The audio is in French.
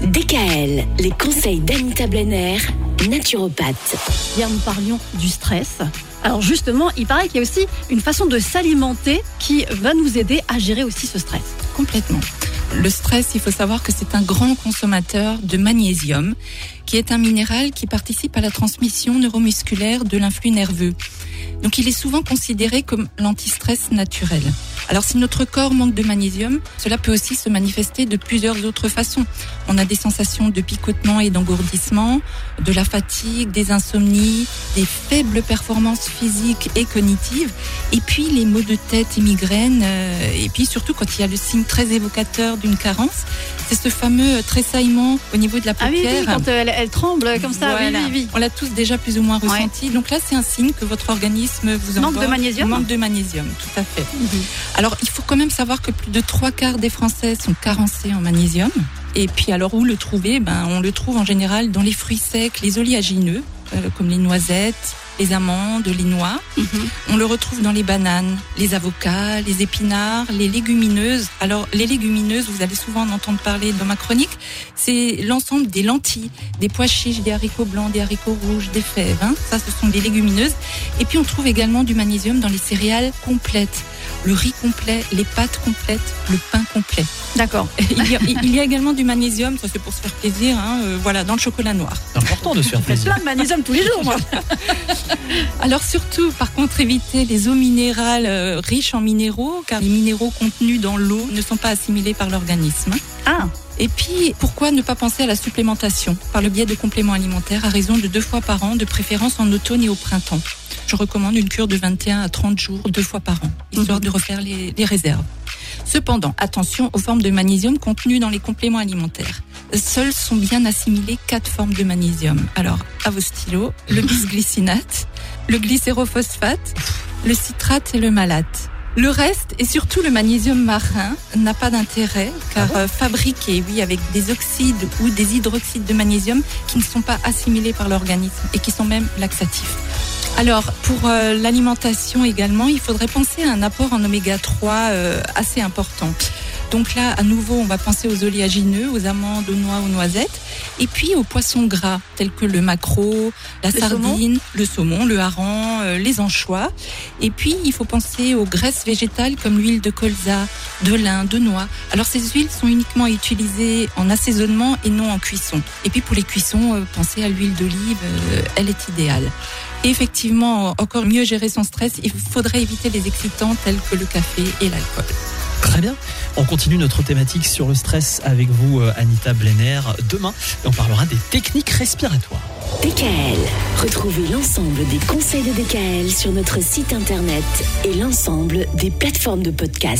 DKL. DKL, les conseils d'Anita Blenner, naturopathe. Hier, nous parlions du stress. Alors justement, il paraît qu'il y a aussi une façon de s'alimenter qui va nous aider à gérer aussi ce stress. Complètement. Le stress, il faut savoir que c'est un grand consommateur de magnésium, qui est un minéral qui participe à la transmission neuromusculaire de l'influx nerveux. Donc il est souvent considéré comme l'antistress naturel. Alors si notre corps manque de magnésium, cela peut aussi se manifester de plusieurs autres façons. On a des sensations de picotement et d'engourdissement, de la fatigue, des insomnies, des faibles performances physiques et cognitives, et puis les maux de tête et migraines, euh, et puis surtout quand il y a le signe très évocateur d'une carence, c'est ce fameux tressaillement au niveau de la paupière. Ah oui, oui quand elle, elle, tremble comme ça, oui, oui, oui. On l'a tous déjà plus ou moins ressenti. Ouais. Donc là, c'est un signe que votre organisme vous manque de magnésium. Manque de magnésium, tout à fait. -hmm. Alors, il faut quand même savoir que plus de trois quarts des Français sont carencés en magnésium. Et puis, alors, où le trouver? Ben, On le trouve en général dans les fruits secs, les oléagineux, euh, comme les noisettes, les amandes, les noix. Mm -hmm. On le retrouve dans les bananes, les avocats, les épinards, les légumineuses. Alors, les légumineuses, vous allez souvent en entendre parler dans ma chronique, c'est l'ensemble des lentilles, des pois chiches, des haricots blancs, des haricots rouges, des fèves. Hein. Ça, ce sont des légumineuses. Et puis, on trouve également du magnésium dans les céréales complètes le riz complet, les pâtes complètes, le pain complet. D'accord. Il, il, y a également du magnésium, ça c'est pour se faire plaisir, hein, euh, voilà, dans le chocolat noir. C'est important de se faire plaisir. plein de magnésium tous les jours, moi. Alors surtout, par contre, évitez les eaux minérales euh, riches en minéraux, car les minéraux contenus dans l'eau ne sont pas assimilés par l'organisme. Ah. Et puis, pourquoi ne pas penser à la supplémentation par le biais de compléments alimentaires à raison de deux fois par an, de préférence en automne et au printemps? Je recommande une cure de 21 à 30 jours, deux fois par an, histoire de refaire les, les, réserves. Cependant, attention aux formes de magnésium contenues dans les compléments alimentaires. Seules sont bien assimilées quatre formes de magnésium. Alors, à vos stylos, le bisglycinate, le glycérophosphate, le citrate et le malate. Le reste, et surtout le magnésium marin, n'a pas d'intérêt car ah bon fabriqué, oui, avec des oxydes ou des hydroxydes de magnésium qui ne sont pas assimilés par l'organisme et qui sont même laxatifs. Alors, pour euh, l'alimentation également, il faudrait penser à un apport en oméga 3 euh, assez important. Donc là, à nouveau, on va penser aux oléagineux, aux amandes, aux noix, aux noisettes, et puis aux poissons gras tels que le maquereau, la le sardine, saumon. le saumon, le hareng, euh, les anchois. Et puis, il faut penser aux graisses végétales comme l'huile de colza, de lin, de noix. Alors, ces huiles sont uniquement utilisées en assaisonnement et non en cuisson. Et puis, pour les cuissons, euh, pensez à l'huile d'olive, euh, elle est idéale. Et effectivement, encore mieux gérer son stress, il faudrait éviter les excitants tels que le café et l'alcool. Très bien. On continue notre thématique sur le stress avec vous, Anita Blenner, demain. Et on parlera des techniques respiratoires. DKL. Retrouvez l'ensemble des conseils de DKL sur notre site internet et l'ensemble des plateformes de podcast.